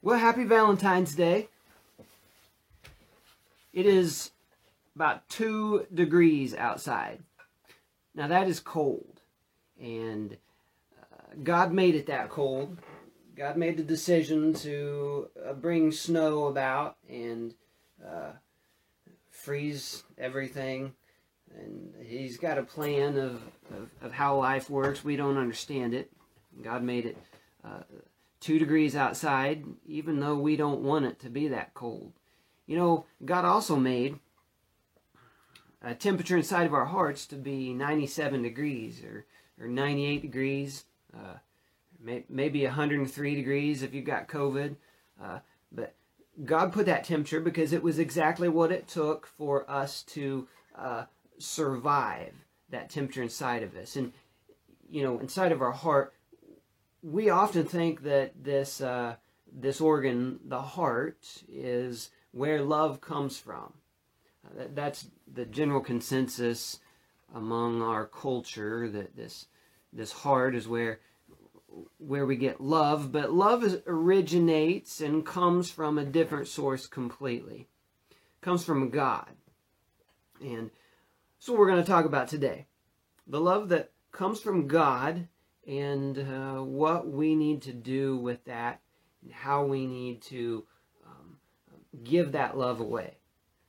Well, happy Valentine's Day. It is about two degrees outside. Now, that is cold. And uh, God made it that cold. God made the decision to uh, bring snow about and uh, freeze everything. And He's got a plan of, of, of, how life works. We don't understand it. God made it uh, two degrees outside, even though we don't want it to be that cold. You know, God also made a temperature inside of our hearts to be 97 degrees or, or 98 degrees, uh, may, maybe 103 degrees if you've got COVID. Uh, but God put that temperature because it was exactly what it took for us to uh, survive that temperature inside of us. And, you know, inside of our heart, we often think that this uh, this organ, the heart, is where love comes from. Uh, that, that's the general consensus among our culture that this this heart is where where we get love, but love is, originates and comes from a different source completely. It comes from God. And so we're going to talk about today. The love that comes from God and uh, what we need to do with that and how we need to um, give that love away.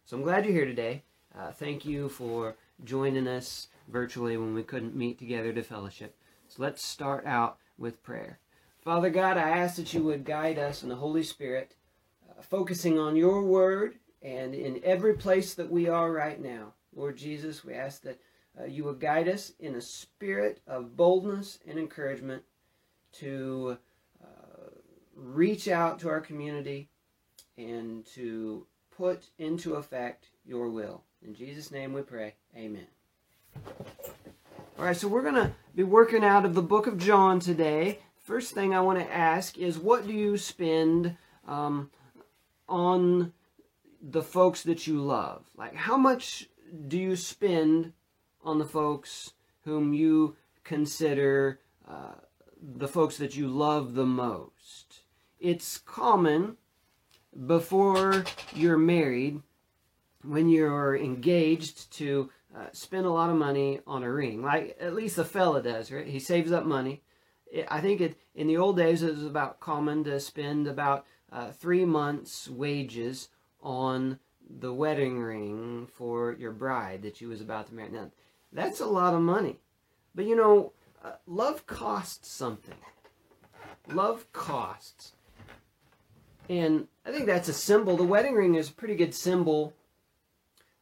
So I'm glad you're here today. Uh, thank you for joining us virtually when we couldn't meet together to fellowship. So let's start out with prayer. Father God, I ask that you would guide us in the Holy Spirit, uh, focusing on your word and in every place that we are right now. Lord Jesus, we ask that uh, you will guide us in a spirit of boldness and encouragement to uh, reach out to our community and to put into effect your will. In Jesus' name we pray. Amen. All right, so we're going to be working out of the book of John today. First thing I want to ask is what do you spend um, on the folks that you love? Like, how much do you spend on the folks whom you consider uh, the folks that you love the most. It's common before you're married, when you're engaged, to uh, spend a lot of money on a ring. Like at least a fella does, right? He saves up money. I think it in the old days it was about common to spend about uh, three months' wages on the wedding ring for your bride that you was about to marry. Now that's a lot of money. But you know, uh, love costs something. Love costs. And I think that's a symbol. The wedding ring is a pretty good symbol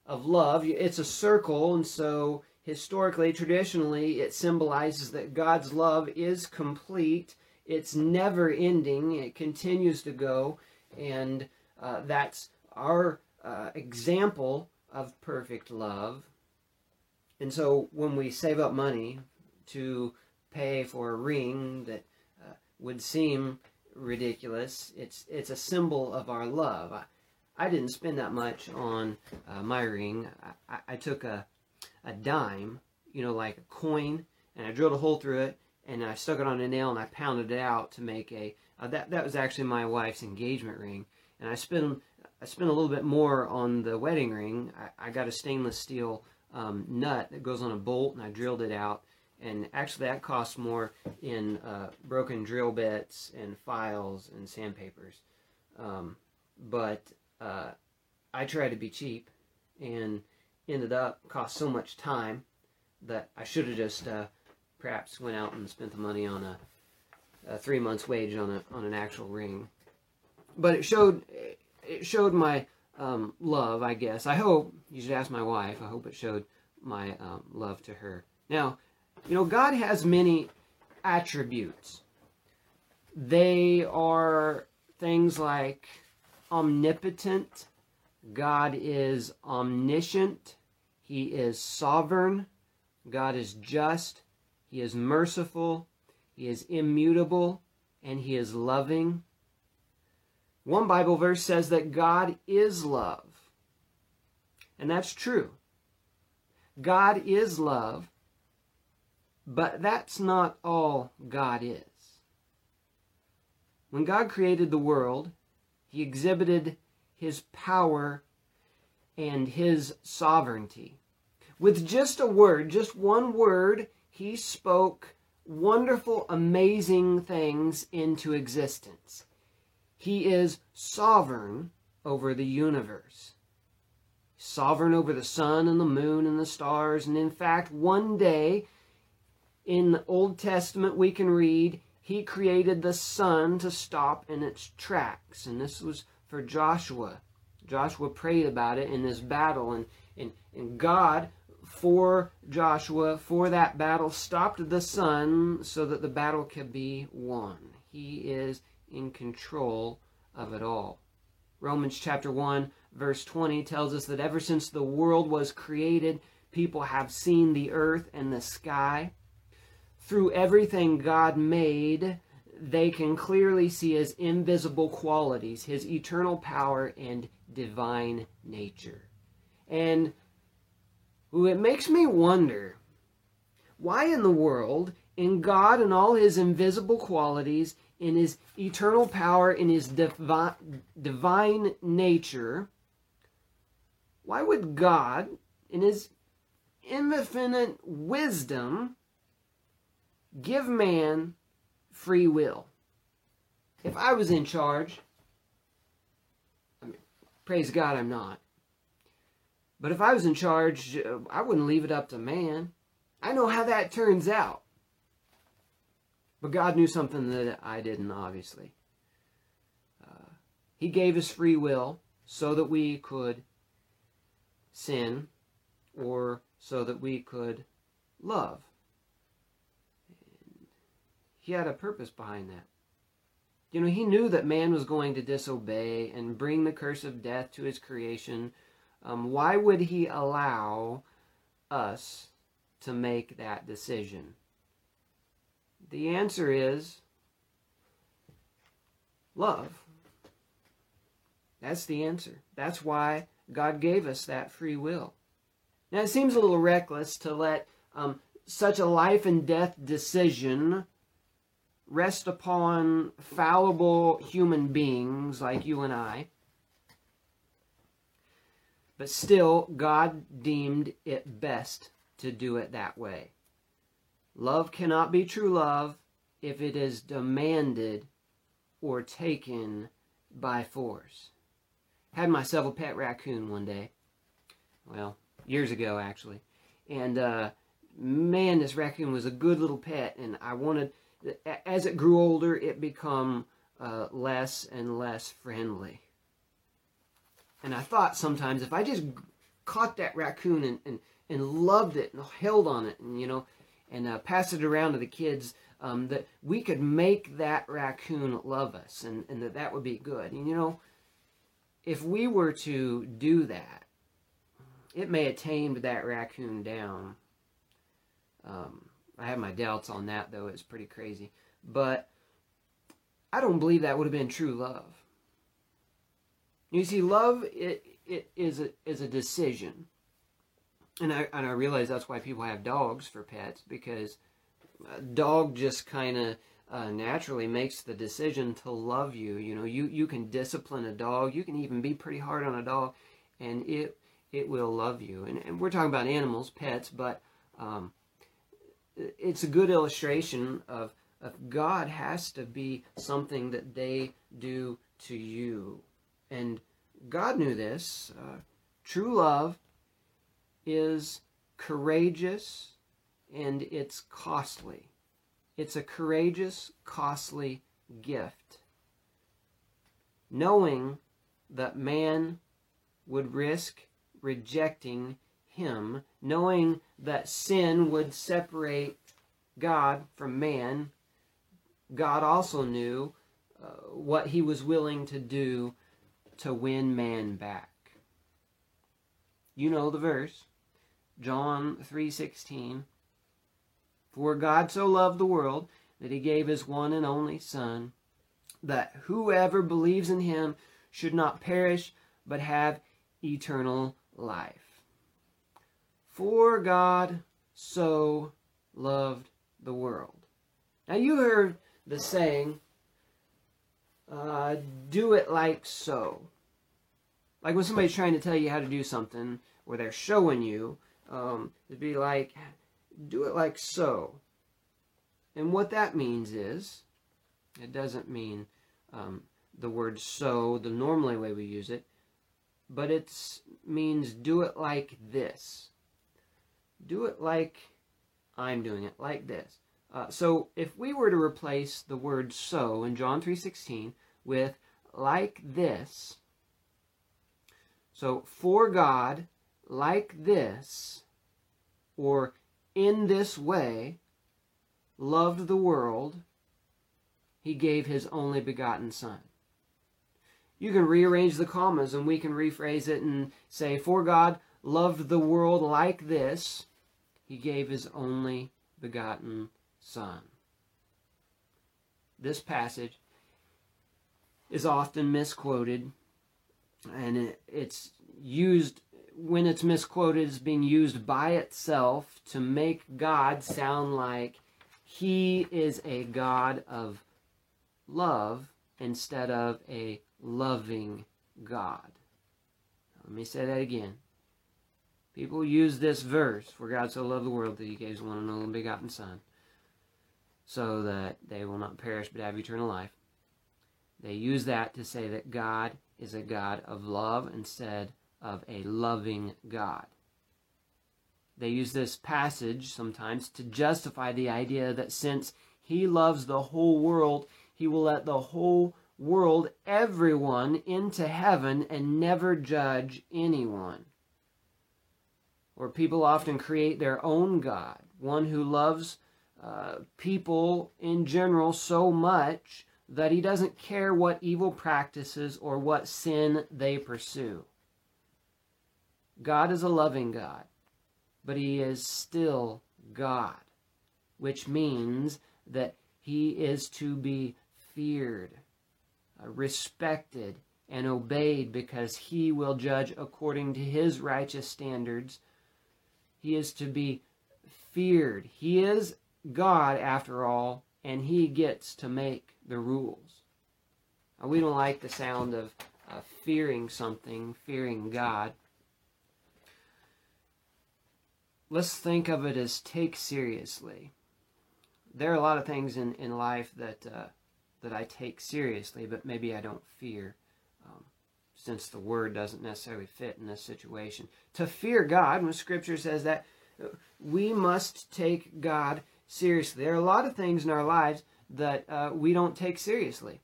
of love. It's a circle, and so historically, traditionally, it symbolizes that God's love is complete. It's never ending. It continues to go. And uh, that's our uh, example of perfect love. And so when we save up money to pay for a ring that uh, would seem ridiculous, it's it's a symbol of our love. I, I didn't spend that much on uh, my ring. I, I, took a a dime, you know, like a coin, and I drilled a hole through it, and I stuck it on a nail, and I pounded it out to make a. Uh, that that was actually my wife's engagement ring, and I spent I spent a little bit more on the wedding ring. I, I got a stainless steel um, nut that goes on a bolt, and I drilled it out. And actually, that costs more in uh, broken drill bits and files and sandpapers. Um, but uh, I tried to be cheap and ended up cost so much time that I should have just uh, perhaps went out and spent the money on a, a, three months wage on a on an actual ring. But it showed it showed my um, love, I guess. I hope, you should ask my wife, I hope it showed my um, love to her. Now, you know, God has many attributes. They are things like omnipotent, God is omniscient, He is sovereign, God is just, He is merciful, He is immutable, and He is loving. One Bible verse says that God is love. And that's true. God is love, but that's not all God is. When God created the world, He exhibited his power and his sovereignty. With just a word, just one word, he spoke wonderful, amazing things into existence. He is sovereign over the universe, sovereign over the sun and the moon and the stars. And in fact, one day in the Old Testament, we can read, He created the sun to stop in its tracks. And this was for Joshua. Joshua prayed about it in this battle, and, and, and God for Joshua for that battle stopped the sun so that the battle could be won. He is in control of it all. Romans chapter 1 verse 20 tells us that ever since the world was created, people have seen the earth and the sky. Through everything God made, they can clearly see his invisible qualities, his eternal power and divine nature. And it makes me wonder why in the world, in God and all his invisible qualities, in his eternal power, in his divi- divine nature, why would God, in his infinite wisdom, give man free will? If I was in charge, I mean, praise God I'm not. But if I was in charge, uh, I wouldn't leave it up to man. I know how that turns out. But God knew something that I didn't, obviously. Uh, he gave us free will so that we could sin or so that we could love. And he had a purpose behind that. You know, he knew that man was going to disobey and bring the curse of death to his creation um, why would he allow us to make that decision? The answer is love. That's the answer. That's why God gave us that free will. Now, it seems a little reckless to let um, such a life and death decision rest upon fallible human beings like you and I. But still, God deemed it best to do it that way. Love cannot be true love if it is demanded or taken by force. Had myself a pet raccoon one day. Well, years ago actually. And uh, man, this raccoon was a good little pet, and I wanted, as it grew older, it become uh, less and less friendly. And I thought sometimes if I just caught that raccoon and, and, and loved it and held on it and, you know, and uh, passed it around to the kids, um, that we could make that raccoon love us and, and that that would be good. And, you know, if we were to do that, it may have tamed that raccoon down. Um, I have my doubts on that, though. It's pretty crazy. But I don't believe that would have been true love. You see, love it, it is a is a decision, and I and I realize that's why people have dogs for pets because a dog just kind of uh, naturally makes the decision to love you. You know, you you can discipline a dog. You can even be pretty hard on a dog, and it it will love you. And, and we're talking about animals, pets, but um, it's a good illustration of of God has to be something that they do to you. And God knew this. Uh, true love is courageous and it's costly. It's a courageous, costly gift. Knowing that man would risk rejecting him, knowing that sin would separate God from man, God also knew uh, what he was willing to do to win man back. You know the verse. John 3:16 For God so loved the world that he gave his one and only son that whoever believes in him should not perish but have eternal life. For God so loved the world. Now you heard the saying uh, do it like so. Like when somebody's trying to tell you how to do something, or they're showing you, um, it'd be like, do it like so. And what that means is, it doesn't mean um, the word so, the normally way we use it, but it means do it like this. Do it like I'm doing it, like this. Uh, so if we were to replace the word so in John 3.16 with like this, so for God, like this, or in this way, loved the world, he gave his only begotten Son. You can rearrange the commas and we can rephrase it and say, For God loved the world like this, he gave his only begotten Son. This passage is often misquoted, and it's used when it's misquoted is being used by itself to make God sound like he is a God of love instead of a loving God. Let me say that again. People use this verse, for God so loved the world that he gave his one and only begotten Son, so that they will not perish but have eternal life. They use that to say that God is a God of love instead of a loving God. They use this passage sometimes to justify the idea that since he loves the whole world, he will let the whole world, everyone, into heaven and never judge anyone. Or people often create their own God, one who loves uh, people in general so much that he doesn't care what evil practices or what sin they pursue. God is a loving God, but he is still God, which means that he is to be feared, uh, respected, and obeyed because he will judge according to his righteous standards he is to be feared. He is God, after all, and he gets to make the rules. Now, we don't like the sound of uh, fearing something, fearing God. Let's think of it as take seriously. There are a lot of things in, in life that uh, that I take seriously, but maybe I don't fear since the word doesn't necessarily fit in this situation. To fear God, when Scripture says that, we must take God seriously. There are a lot of things in our lives that uh, we don't take seriously.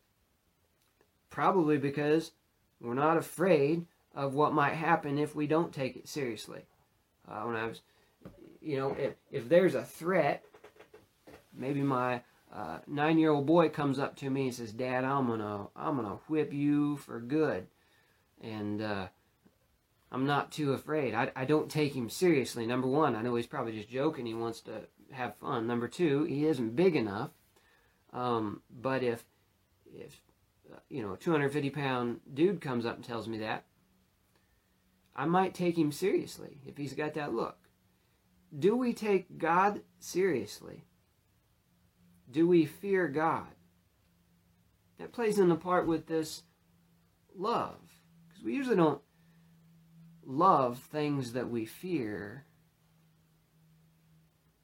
Probably because we're not afraid of what might happen if we don't take it seriously. Uh, when I was, you know, if, if there's a threat, maybe my uh, nine-year-old boy comes up to me and says, "Dad, I'm gonna, I'm gonna whip you for good." and uh, I'm not too afraid. I, I don't take him seriously. Number one, I know he's probably just joking. He wants to have fun. Number two, he isn't big enough. Um, but if if uh, you know a 250 pound dude comes up and tells me that, I might take him seriously if he's got that look. Do we take God seriously? Do we fear God? That plays in the part with this love Because we usually don't love things that we fear,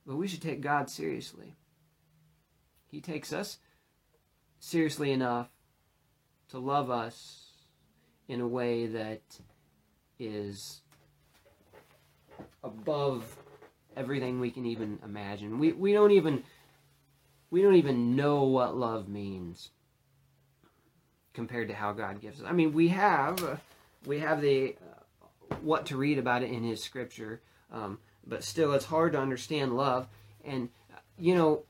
but we should take God seriously. He takes us seriously enough to love us in a way that is above everything we can even imagine. We we don't even we don't even know what love means compared to how God gives us. I mean, we have we have the uh, what to read about it in His Scripture, um, but still, it's hard to understand love. And you know,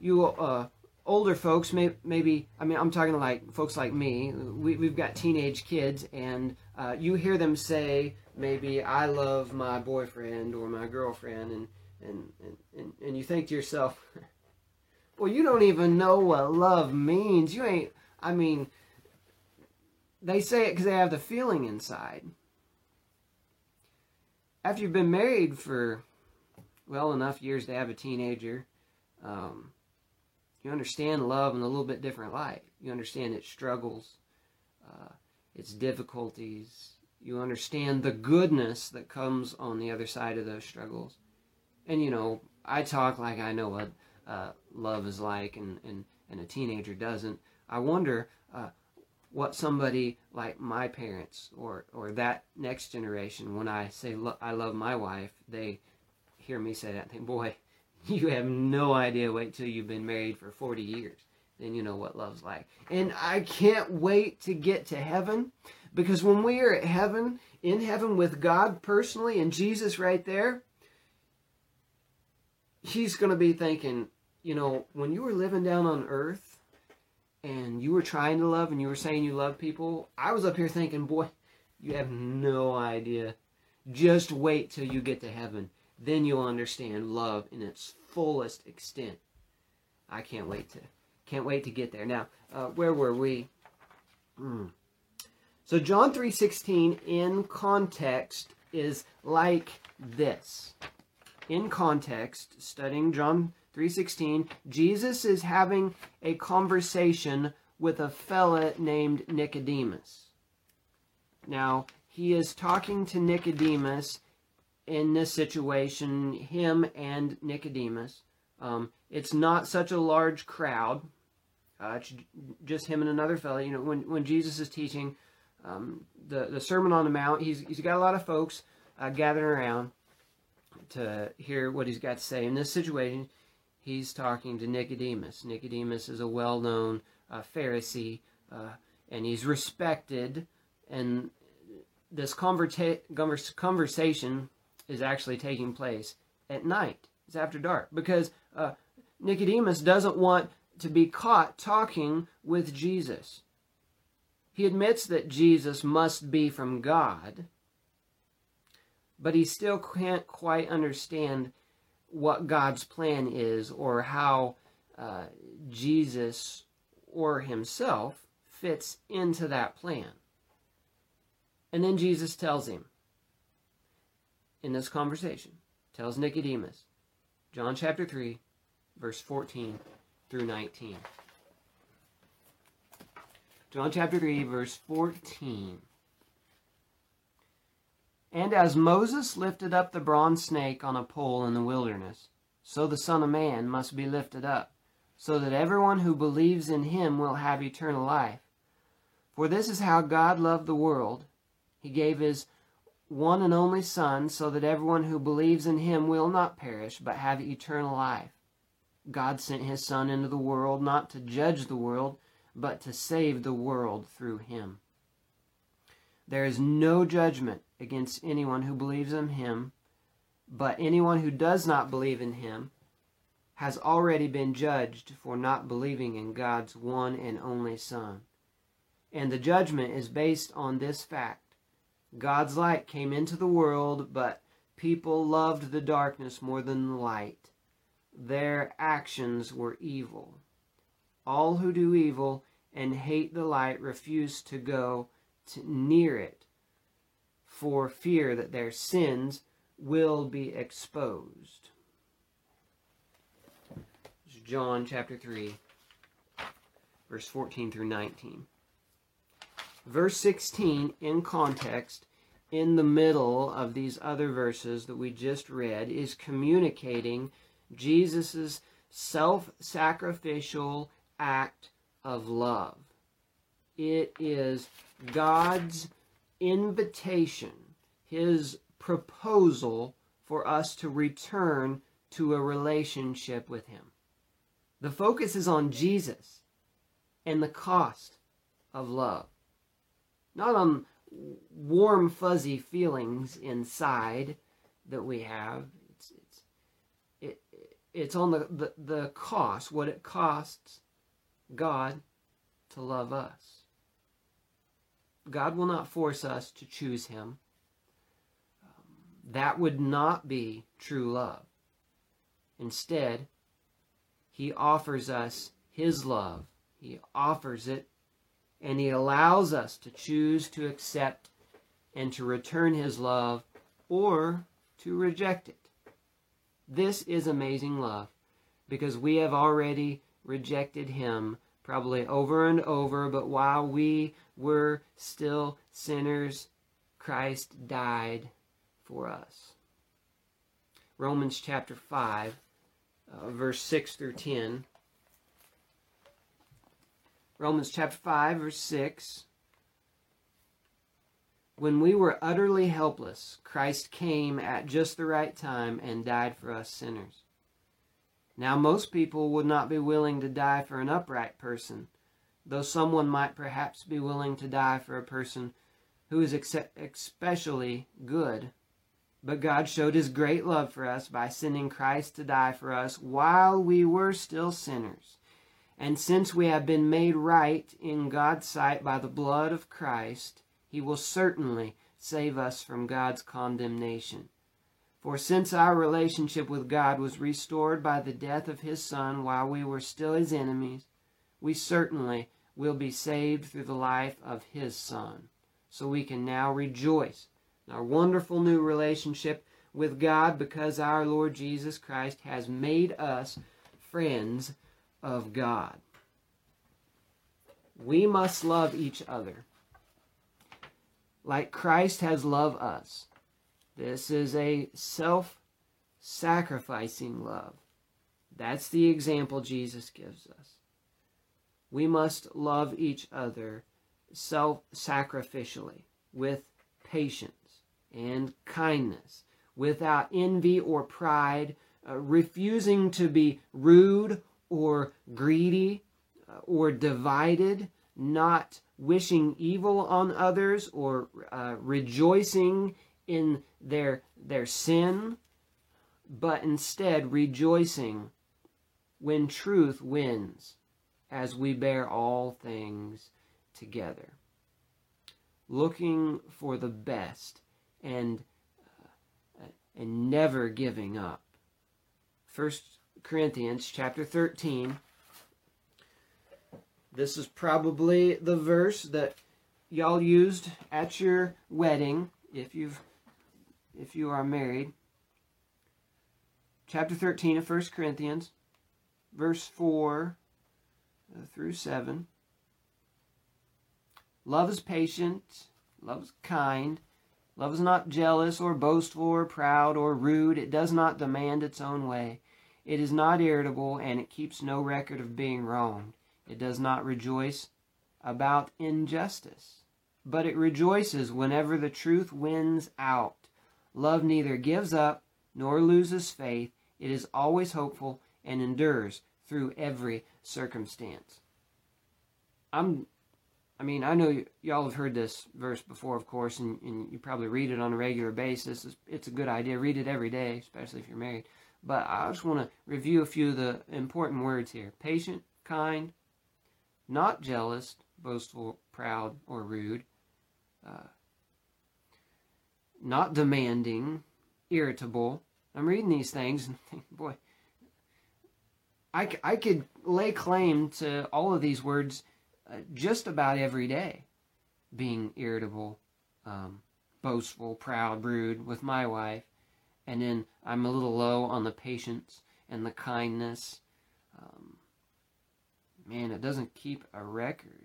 you uh, older folks, may, maybe I mean, I'm talking to like folks like me. We, we've got teenage kids, and uh, you hear them say maybe I love my boyfriend or my girlfriend, and and and, and, you think to yourself. Well, you don't even know what love means. You ain't, I mean, they say it because they have the feeling inside. After you've been married for well enough years to have a teenager, um, You understand love in a little bit different light. You understand its struggles, uh, its difficulties. You understand the goodness that comes on the other side of those struggles. And you know, I talk like I know what uh, love is like, and, and, and a teenager doesn't. I wonder uh, what somebody like my parents or, or that next generation, when I say I love my wife, they hear me say that and think, boy, you have no idea. Wait till you've been married for 40 years. Then you know what love's like. And I can't wait to get to heaven because when we are at heaven, in heaven with God personally and Jesus right there, He's going to be thinking, you know, when you were living down on earth and you were trying to love and you were saying you love people, I was up here thinking, boy, you have no idea. Just wait till you get to heaven. Then you'll understand love in its fullest extent. I can't wait to can't wait to get there. Now, uh, where were we? Mm. So John 3:16 in context is like this. In context, studying John 3:16, Jesus is having a conversation with a fella named Nicodemus. Now, he is talking to Nicodemus in this situation, him and Nicodemus. Um, it's not such a large crowd. Uh, it's just him and another fellow. You know, when, when Jesus is teaching um, the, the Sermon on the Mount, he's, he's got a lot of folks uh, gathered around to hear what he's got to say. In this situation, he's talking to Nicodemus. Nicodemus is a well known uh, Pharisee, uh, and he's respected. And this conversa- conversation is actually taking place at night. It's after dark because uh, Nicodemus doesn't want to be caught talking with Jesus. He admits that Jesus must be from God, but he still can't quite understand what God's plan is or how uh, Jesus or himself fits into that plan. And then Jesus tells him, in this conversation tells Nicodemus, John chapter 3, verse 14 through 19. John chapter 3, verse 14. And as Moses lifted up the bronze snake on a pole in the wilderness, so the Son of Man must be lifted up, so that everyone who believes in him will have eternal life. For this is how God loved the world. He gave his one and only Son, so that everyone who believes in him will not perish, but have eternal life. God sent his Son into the world not to judge the world, but to save the world through him. There is no judgment against anyone who believes in him, but anyone who does not believe in him has already been judged for not believing in God's one and only Son. And the judgment is based on this fact God's light came into the world, but people loved the darkness more than the light. Their actions were evil. All who do evil and hate the light refuse to go to near it for fear that their sins will be exposed. John chapter 3, verse 14 through 19 verse 16 in context in the middle of these other verses that we just read is communicating Jesus' self sacrificial act of love. It is God's invitation, his proposal for us to return to a relationship with him. The focus is on Jesus and the cost of love not on warm, fuzzy feelings inside that we have. It's, it's, it, it's on the, the, the cost, what it costs God to love us. God will not force us to choose Him. That would not be true love. Instead, He offers us His love. He offers it and He allows us to choose to accept and to return His love or to reject it. This is amazing love because we have already rejected him probably over and over, but while we were still sinners, Christ died for us. Romans chapter 5, uh, verse 6 through 10. Romans chapter 5, verse 6. When we were utterly helpless, Christ came at just the right time and died for us sinners. Now, most people would not be willing to die for an upright person, though someone might perhaps be willing to die for a person who is especially good. But God showed his great love for us by sending Christ to die for us while we were still sinners. And since we have been made right in God's sight by the blood of Christ, he will certainly save us from God's condemnation. For since our relationship with God was restored by the death of his Son while we were still his enemies, we certainly will be saved through the life of his Son. So we can now rejoice in our wonderful new relationship with God because our Lord Jesus Christ has made us friends of God. We must love each other like Christ has loved us. This is a self sacrificing love. That's the example Jesus gives us. We must love each other self sacrificially, with patience and kindness, without envy or pride, uh, refusing to be rude or greedy uh, or divided, not wishing evil on others or uh, rejoicing in their their sin, but instead rejoicing when truth wins as we bear all things together. Looking for the best and uh, and never giving up. First Corinthians chapter 13 this is probably the verse that y'all used at your wedding if you've if you are married. Chapter 13 of 1 Corinthians, verse 4 uh, through 7. Love is patient, love is kind, love is not jealous or boastful or proud or rude, it does not demand its own way. It is not irritable, and it keeps no record of being wronged. It does not rejoice about injustice, but it rejoices whenever the truth wins out. Love neither gives up nor loses faith. It is always hopeful and endures through every circumstance. I'm I mean, I know y'all have heard this verse before, of course, and, and, you probably read it on a regular basis. It's, a good idea. Read it every day, especially if you're married. But I just want to review a few of the important words here patient, kind, not jealous, boastful, proud, or rude, uh, not demanding, irritable. I'm reading these things and think, boy, I, I could lay claim to all of these words uh, just about every day. Being irritable, um, boastful, proud, rude with my wife. And then I'm a little low on the patience and the kindness. Um, man, it doesn't keep a record.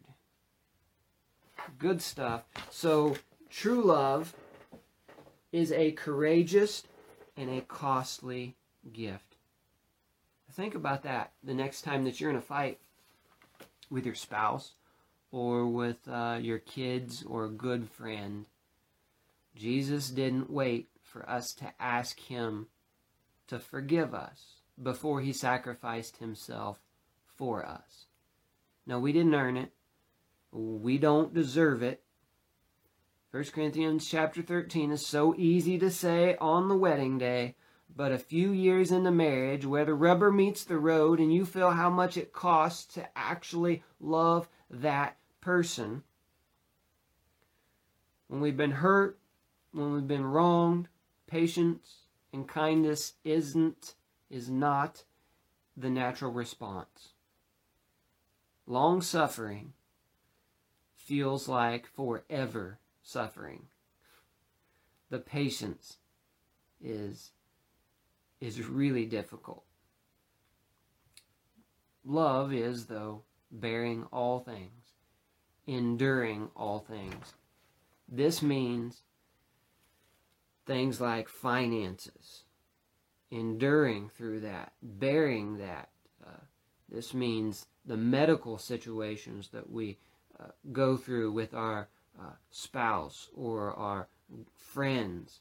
Good stuff. So, true love is a courageous and a costly gift. Think about that the next time that you're in a fight with your spouse or with uh, your kids or a good friend. Jesus didn't wait for us to ask Him to forgive us before He sacrificed Himself for us. No, we didn't earn it. We don't deserve it. 1 Corinthians chapter 13 is so easy to say on the wedding day, but a few years into marriage, where the rubber meets the road and you feel how much it costs to actually love that person, when we've been hurt, when we've been wronged, patience and kindness isn't, is not the natural response. Long suffering feels like forever suffering. The patience is is really difficult. love is, though, bearing all things, enduring all things. This means things like finances, enduring through that, bearing that. Uh, this means the medical situations that we uh, go through with our uh, spouse or our friends,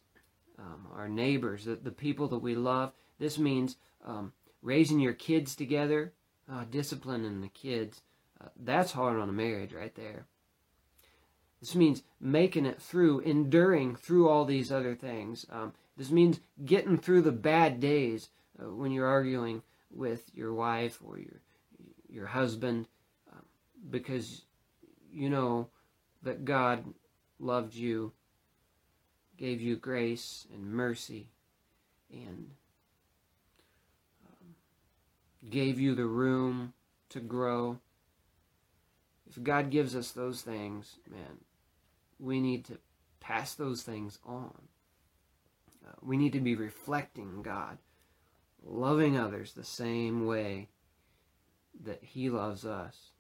um, our neighbors, the, the people that we love. This means um, raising your kids together, uh, disciplining the kids. Uh, that's hard on a marriage right there. This means making it through, enduring through all these other things. Um, this means getting through the bad days uh, when you're arguing with your wife or your your husband, um, because you know that God loved you, gave you grace and mercy, and um, gave you the room to grow. If God gives us those things, man, we need to pass those things on. Uh, we need to be reflecting God, loving others the same way that He loves us.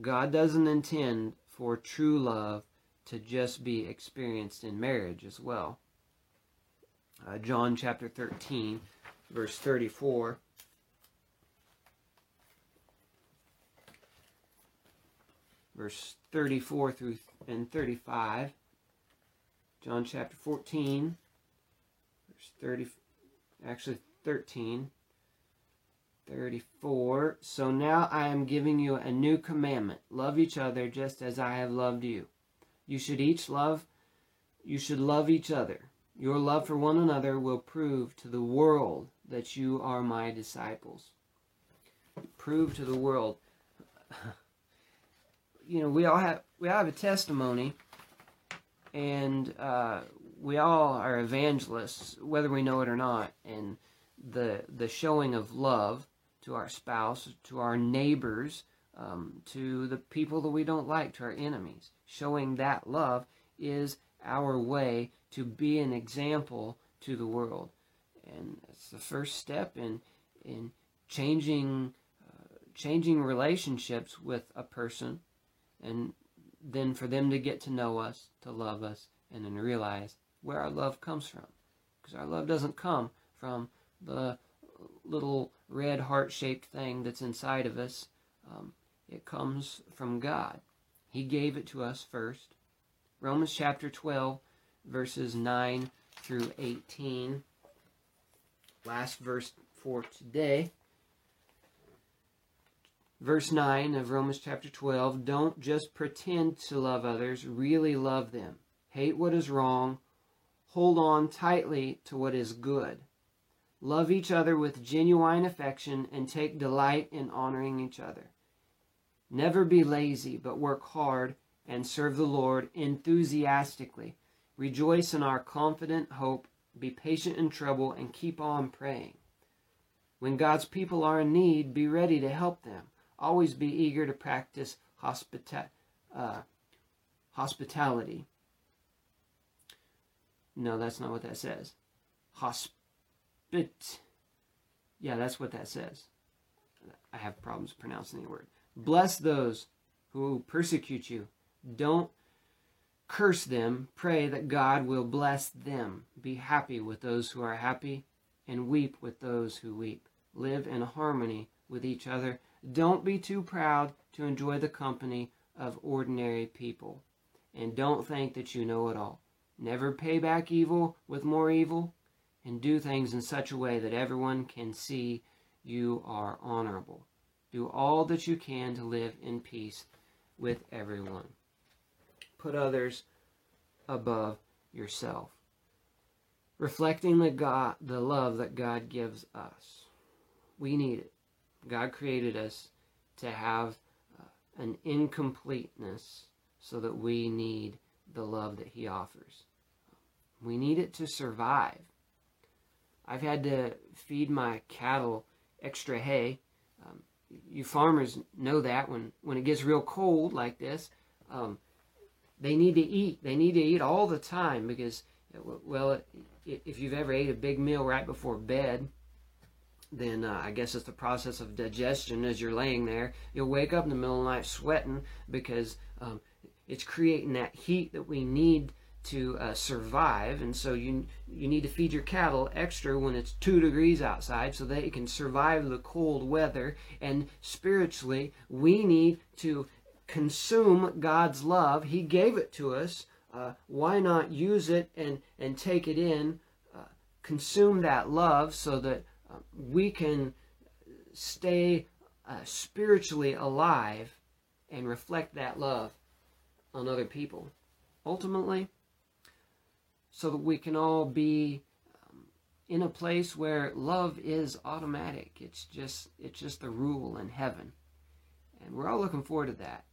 God doesn't intend for true love to just be experienced in marriage as well. Uh, John chapter 13, verse 34. Verse 34 through and 35. John chapter 14, verse 30, actually 13, 34. So now I am giving you a new commandment. Love each other just as I have loved you. You should each love, you should love each other. Your love for one another will prove to the world that you are my disciples. Prove to the world. you know, we all have we all have a testimony, and uh, we all are evangelists, whether we know it or not. And the the showing of love to our spouse, to our neighbors, um, to the people that we don't like, to our enemies, showing that love is our way to be an example to the world, and it's the first step in in changing uh, changing relationships with a person and then for them to get to know us, to love us, and then realize where our love comes from. Because our love doesn't come from the little red heart shaped thing that's inside of us, um, it comes from God. He gave it to us first. Romans chapter 12, verses 9 through 18. Last verse for today. Verse 9 of Romans chapter 12 Don't just pretend to love others, really love them. Hate what is wrong, hold on tightly to what is good. Love each other with genuine affection and take delight in honoring each other. Never be lazy, but work hard and serve the Lord enthusiastically. Rejoice in our confident hope, be patient in trouble, and keep on praying. When God's people are in need, be ready to help them Always be eager to practice hospita- uh, hospitality. No, that's not what that says. Hospit. Yeah, that's what that says. I have problems pronouncing the word. Bless those who persecute you. Don't curse them. Pray that God will bless them. Be happy with those who are happy and weep with those who weep. Live in harmony with each other don't be too proud to enjoy the company of ordinary people. And don't think that you know it all. Never pay back evil with more evil, and do things in such a way that everyone can see you are honorable. Do all that you can to live in peace with everyone. Put others above yourself. Reflecting the God, the love that God gives us. We need it. God created us to have uh, an incompleteness so that we need the love that He offers. We need it to survive. I've had to feed my cattle extra hay. Um, you farmers know that when, when it gets real cold like this, um, they need to eat. They need to eat all the time because, well, if you've ever ate a big meal right before bed, then uh, I guess it's the process of digestion as you're laying there. You'll wake up in the middle of the night sweating because um, it's creating that heat that we need to uh, survive, and so you you need to feed your cattle extra when it's two degrees outside, so they can survive the cold weather. And spiritually, we need to consume God's love. He gave it to us. Uh, why not use it and and take it in, uh, consume that love, so that uh, we can stay uh, spiritually alive and reflect that love on other people. Ultimately so that we can all be um, in a place where love is automatic. It's just it's just the rule in heaven, and we're all looking forward to that.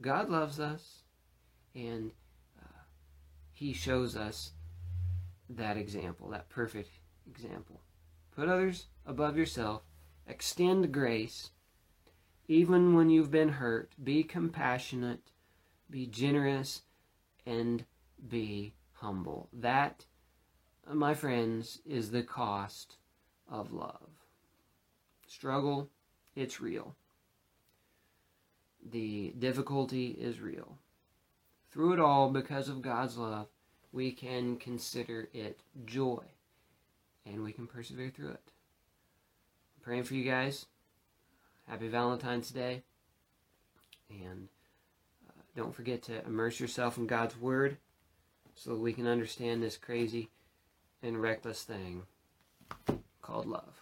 God loves us, and uh, He shows us that example, that perfect example. Put others above yourself. Extend grace, even when you've been hurt. Be compassionate. Be generous, and be humble. That, my friends, is the cost of love. Struggle, it's real. The difficulty is real. Through it all, because of God's love, we can consider it joy and we can persevere through it. I'm praying for you guys. Happy Valentine's Day. And uh, don't forget to immerse yourself in God's Word so that we can understand this crazy and reckless thing called love.